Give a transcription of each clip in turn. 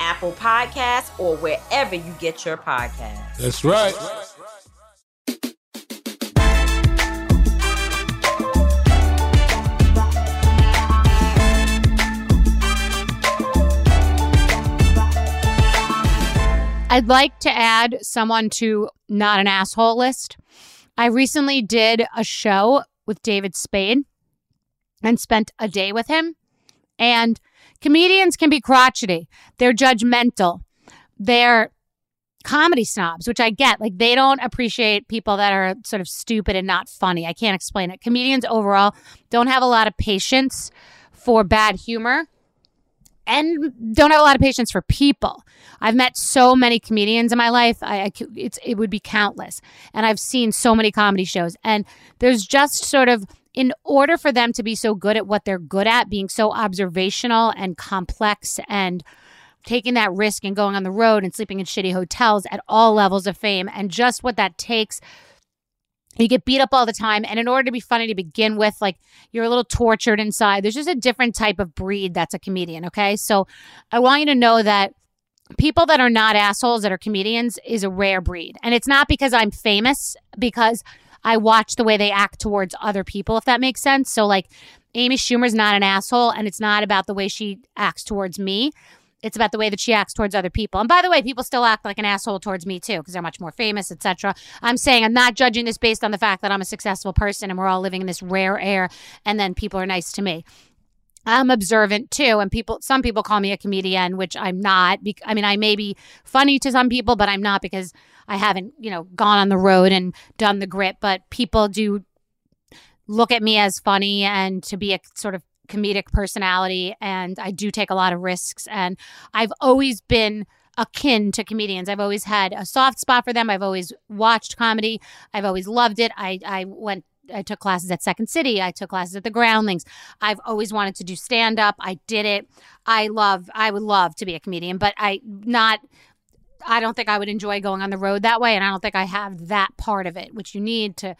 Apple Podcasts, or wherever you get your podcasts. That's right. I'd like to add someone to not an asshole list. I recently did a show with David Spade and spent a day with him. And Comedians can be crotchety. They're judgmental. They're comedy snobs, which I get. Like they don't appreciate people that are sort of stupid and not funny. I can't explain it. Comedians overall don't have a lot of patience for bad humor and don't have a lot of patience for people. I've met so many comedians in my life. I, I it's it would be countless, and I've seen so many comedy shows. And there's just sort of in order for them to be so good at what they're good at, being so observational and complex and taking that risk and going on the road and sleeping in shitty hotels at all levels of fame and just what that takes. You get beat up all the time and in order to be funny to begin with like you're a little tortured inside. There's just a different type of breed that's a comedian okay? So i want you to know that people that are not assholes that are comedians is a rare breed. And it's not because i'm famous because I watch the way they act towards other people, if that makes sense. So, like, Amy Schumer's not an asshole, and it's not about the way she acts towards me. It's about the way that she acts towards other people. And by the way, people still act like an asshole towards me too, because they're much more famous, etc. I'm saying I'm not judging this based on the fact that I'm a successful person and we're all living in this rare air, and then people are nice to me. I'm observant too, and people. Some people call me a comedian, which I'm not. I mean, I may be funny to some people, but I'm not because I haven't, you know, gone on the road and done the grit, but people do look at me as funny and to be a sort of comedic personality. And I do take a lot of risks. And I've always been akin to comedians. I've always had a soft spot for them. I've always watched comedy. I've always loved it. I, I went I took classes at Second City. I took classes at the Groundlings. I've always wanted to do stand up. I did it. I love I would love to be a comedian, but I not I don't think I would enjoy going on the road that way. And I don't think I have that part of it, which you need to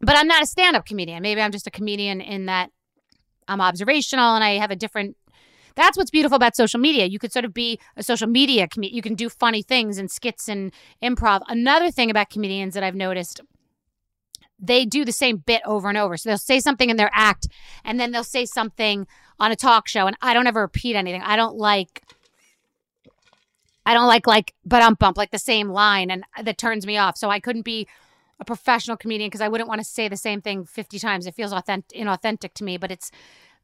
but I'm not a stand up comedian. Maybe I'm just a comedian in that I'm observational and I have a different. That's what's beautiful about social media. You could sort of be a social media comedian. You can do funny things and skits and improv. Another thing about comedians that I've noticed they do the same bit over and over. So they'll say something in their act and then they'll say something on a talk show and I don't ever repeat anything. I don't like I don't like like but um bump like the same line and that turns me off. So I couldn't be a professional comedian because I wouldn't want to say the same thing 50 times. It feels authentic inauthentic to me, but it's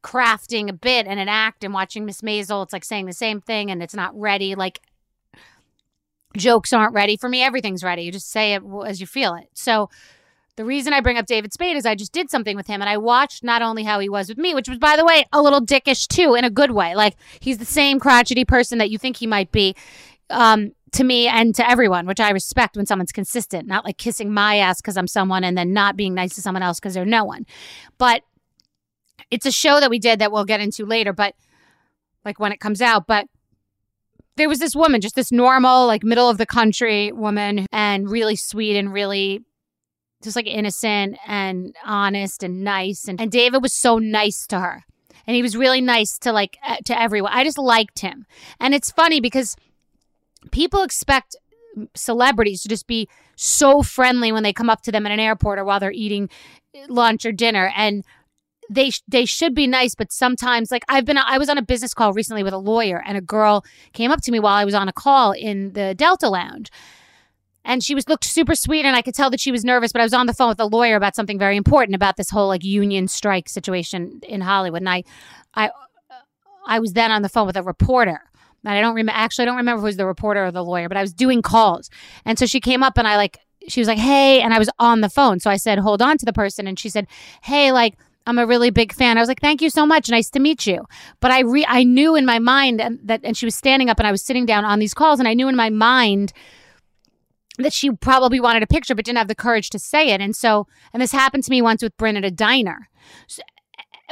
crafting a bit and an act and watching Miss Maisel, it's like saying the same thing and it's not ready. Like jokes aren't ready for me. Everything's ready. You just say it as you feel it. So the reason I bring up David Spade is I just did something with him and I watched not only how he was with me, which was, by the way, a little dickish too, in a good way. Like he's the same crotchety person that you think he might be. Um, to me and to everyone, which I respect when someone's consistent, not like kissing my ass because I'm someone and then not being nice to someone else because they're no one. But it's a show that we did that we'll get into later, but like when it comes out. But there was this woman, just this normal, like middle of the country woman, and really sweet and really just like innocent and honest and nice. And, and David was so nice to her. And he was really nice to like to everyone. I just liked him. And it's funny because people expect celebrities to just be so friendly when they come up to them in an airport or while they're eating lunch or dinner and they they should be nice but sometimes like I've been I was on a business call recently with a lawyer and a girl came up to me while I was on a call in the Delta lounge. And she was looked super sweet and I could tell that she was nervous but I was on the phone with a lawyer about something very important about this whole like union strike situation in Hollywood. And I I I was then on the phone with a reporter and I don't remember. Actually, I don't remember it was the reporter or the lawyer, but I was doing calls, and so she came up and I like she was like, "Hey," and I was on the phone, so I said, "Hold on to the person," and she said, "Hey, like." I'm a really big fan. I was like, "Thank you so much. Nice to meet you." But I re- I knew in my mind that and she was standing up and I was sitting down on these calls and I knew in my mind that she probably wanted a picture but didn't have the courage to say it. And so and this happened to me once with Bryn at a diner. So,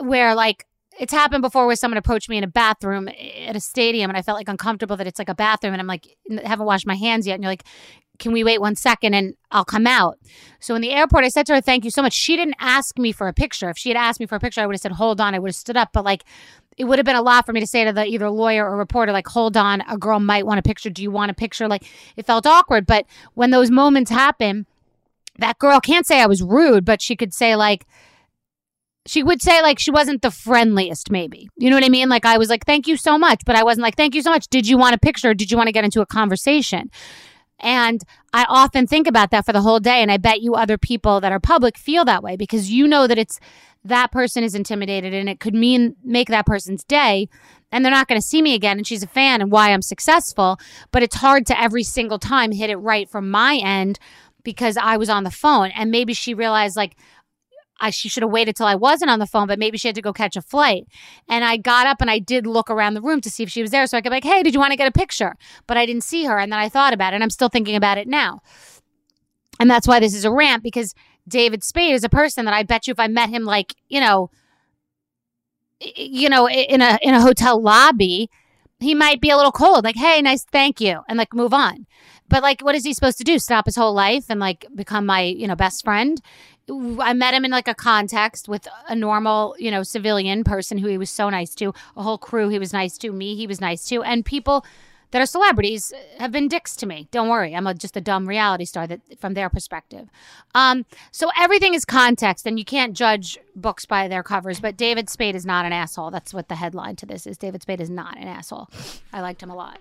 where like it's happened before where someone approached me in a bathroom at a stadium and I felt like uncomfortable that it's like a bathroom and I'm like, haven't washed my hands yet. And you're like, can we wait one second and I'll come out? So in the airport, I said to her, thank you so much. She didn't ask me for a picture. If she had asked me for a picture, I would have said, hold on. I would have stood up. But like, it would have been a lot for me to say to the either lawyer or reporter, like, hold on, a girl might want a picture. Do you want a picture? Like, it felt awkward. But when those moments happen, that girl can't say I was rude, but she could say, like, she would say like she wasn't the friendliest maybe. You know what i mean? Like i was like thank you so much but i wasn't like thank you so much. Did you want a picture? Did you want to get into a conversation? And i often think about that for the whole day and i bet you other people that are public feel that way because you know that it's that person is intimidated and it could mean make that person's day and they're not going to see me again and she's a fan and why i'm successful but it's hard to every single time hit it right from my end because i was on the phone and maybe she realized like I, she should have waited till I wasn't on the phone, but maybe she had to go catch a flight. And I got up and I did look around the room to see if she was there. So I could be like, hey, did you want to get a picture? But I didn't see her. And then I thought about it and I'm still thinking about it now. And that's why this is a rant because David Spade is a person that I bet you if I met him like, you know, you know, in a in a hotel lobby, he might be a little cold, like, hey, nice, thank you, and like move on. But like, what is he supposed to do? Stop his whole life and like become my, you know, best friend? I met him in like a context with a normal, you know, civilian person who he was so nice to, a whole crew he was nice to, me he was nice to, and people that are celebrities have been dicks to me. Don't worry, I'm a, just a dumb reality star that from their perspective. Um, so everything is context, and you can't judge books by their covers. But David Spade is not an asshole. That's what the headline to this is. David Spade is not an asshole. I liked him a lot.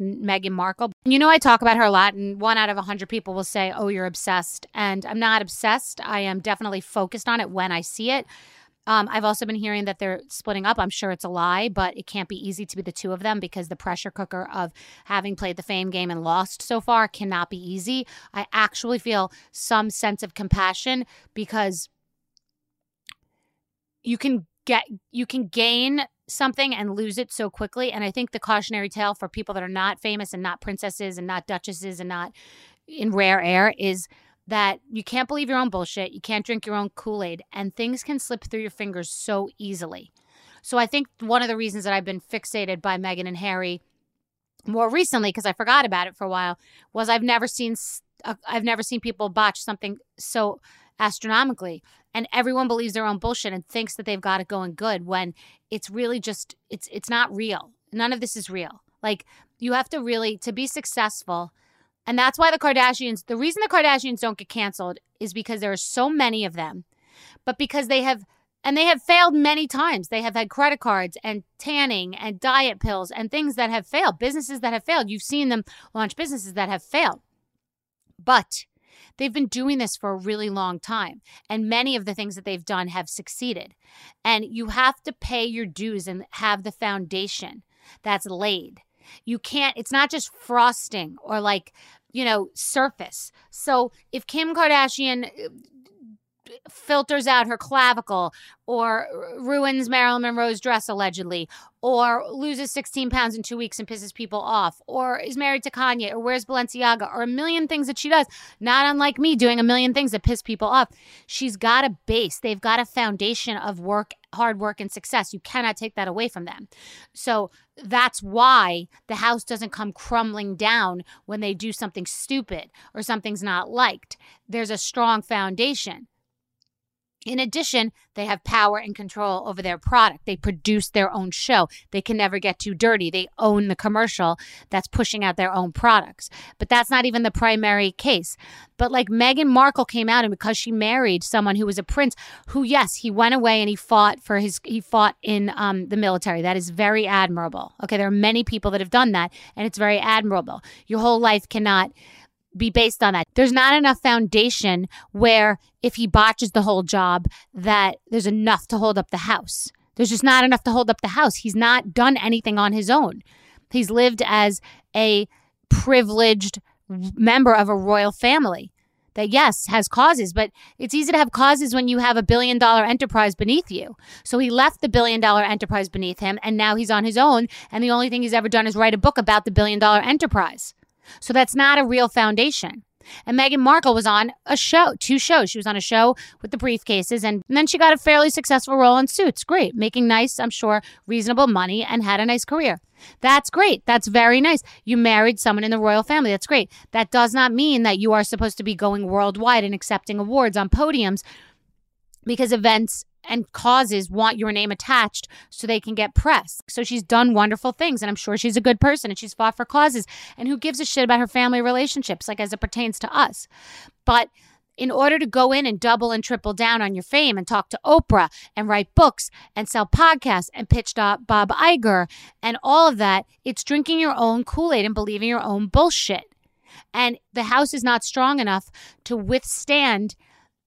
Meghan Markle. You know, I talk about her a lot, and one out of a 100 people will say, Oh, you're obsessed. And I'm not obsessed. I am definitely focused on it when I see it. Um, I've also been hearing that they're splitting up. I'm sure it's a lie, but it can't be easy to be the two of them because the pressure cooker of having played the fame game and lost so far cannot be easy. I actually feel some sense of compassion because you can get you can gain something and lose it so quickly and i think the cautionary tale for people that are not famous and not princesses and not duchesses and not in rare air is that you can't believe your own bullshit you can't drink your own kool-aid and things can slip through your fingers so easily. So i think one of the reasons that i've been fixated by meghan and harry more recently because i forgot about it for a while was i've never seen uh, i've never seen people botch something so astronomically and everyone believes their own bullshit and thinks that they've got it going good when it's really just it's it's not real. None of this is real. Like you have to really to be successful and that's why the kardashians the reason the kardashians don't get canceled is because there are so many of them but because they have and they have failed many times they have had credit cards and tanning and diet pills and things that have failed businesses that have failed you've seen them launch businesses that have failed but They've been doing this for a really long time, and many of the things that they've done have succeeded. And you have to pay your dues and have the foundation that's laid. You can't, it's not just frosting or like, you know, surface. So if Kim Kardashian filters out her clavicle or ruins Marilyn Monroe's dress allegedly or loses 16 pounds in two weeks and pisses people off or is married to Kanye or wears Balenciaga or a million things that she does, not unlike me doing a million things that piss people off. She's got a base. They've got a foundation of work, hard work, and success. You cannot take that away from them. So that's why the house doesn't come crumbling down when they do something stupid or something's not liked. There's a strong foundation. In addition, they have power and control over their product. They produce their own show. They can never get too dirty. They own the commercial that's pushing out their own products. But that's not even the primary case. But like Meghan Markle came out and because she married someone who was a prince, who yes, he went away and he fought for his he fought in um, the military. That is very admirable. Okay, there are many people that have done that, and it's very admirable. Your whole life cannot be based on that. There's not enough foundation where if he botches the whole job that there's enough to hold up the house. There's just not enough to hold up the house. He's not done anything on his own. He's lived as a privileged member of a royal family that yes has causes but it's easy to have causes when you have a billion dollar enterprise beneath you so he left the billion dollar enterprise beneath him and now he's on his own and the only thing he's ever done is write a book about the billion dollar enterprise so that's not a real foundation and Meghan Markle was on a show, two shows. She was on a show with the briefcases, and, and then she got a fairly successful role in Suits. Great, making nice, I'm sure, reasonable money and had a nice career. That's great. That's very nice. You married someone in the royal family. That's great. That does not mean that you are supposed to be going worldwide and accepting awards on podiums because events and causes want your name attached so they can get press. So she's done wonderful things and I'm sure she's a good person and she's fought for causes and who gives a shit about her family relationships like as it pertains to us. But in order to go in and double and triple down on your fame and talk to Oprah and write books and sell podcasts and pitch to Bob Iger and all of that, it's drinking your own Kool Aid and believing your own bullshit. And the house is not strong enough to withstand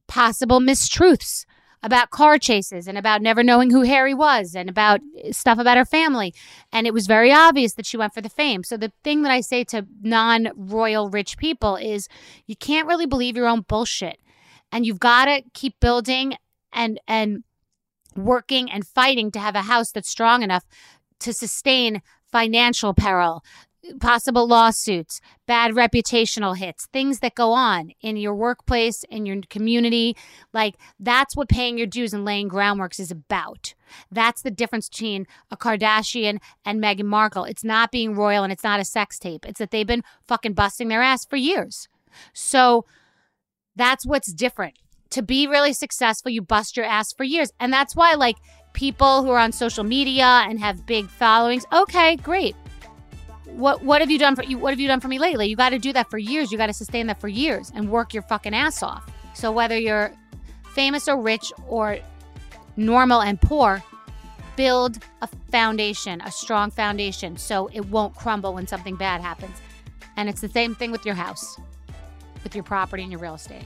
possible mistruths about car chases and about never knowing who Harry was and about stuff about her family. And it was very obvious that she went for the fame. So the thing that I say to non royal rich people is you can't really believe your own bullshit. And you've got to keep building and, and, working and fighting to have a house that's strong enough to sustain financial peril, possible lawsuits, bad reputational hits, things that go on in your workplace, in your community. Like that's what paying your dues and laying groundworks is about. That's the difference between a Kardashian and Meghan Markle. It's not being royal and it's not a sex tape. It's that they've been fucking busting their ass for years. So that's what's different. To be really successful, you bust your ass for years. And that's why, like, people who are on social media and have big followings, okay, great what what have you done for you? What have you done for me lately? You got to do that for years. You got to sustain that for years and work your fucking ass off. So whether you're famous or rich or normal and poor, build a foundation, a strong foundation, so it won't crumble when something bad happens. And it's the same thing with your house, with your property and your real estate.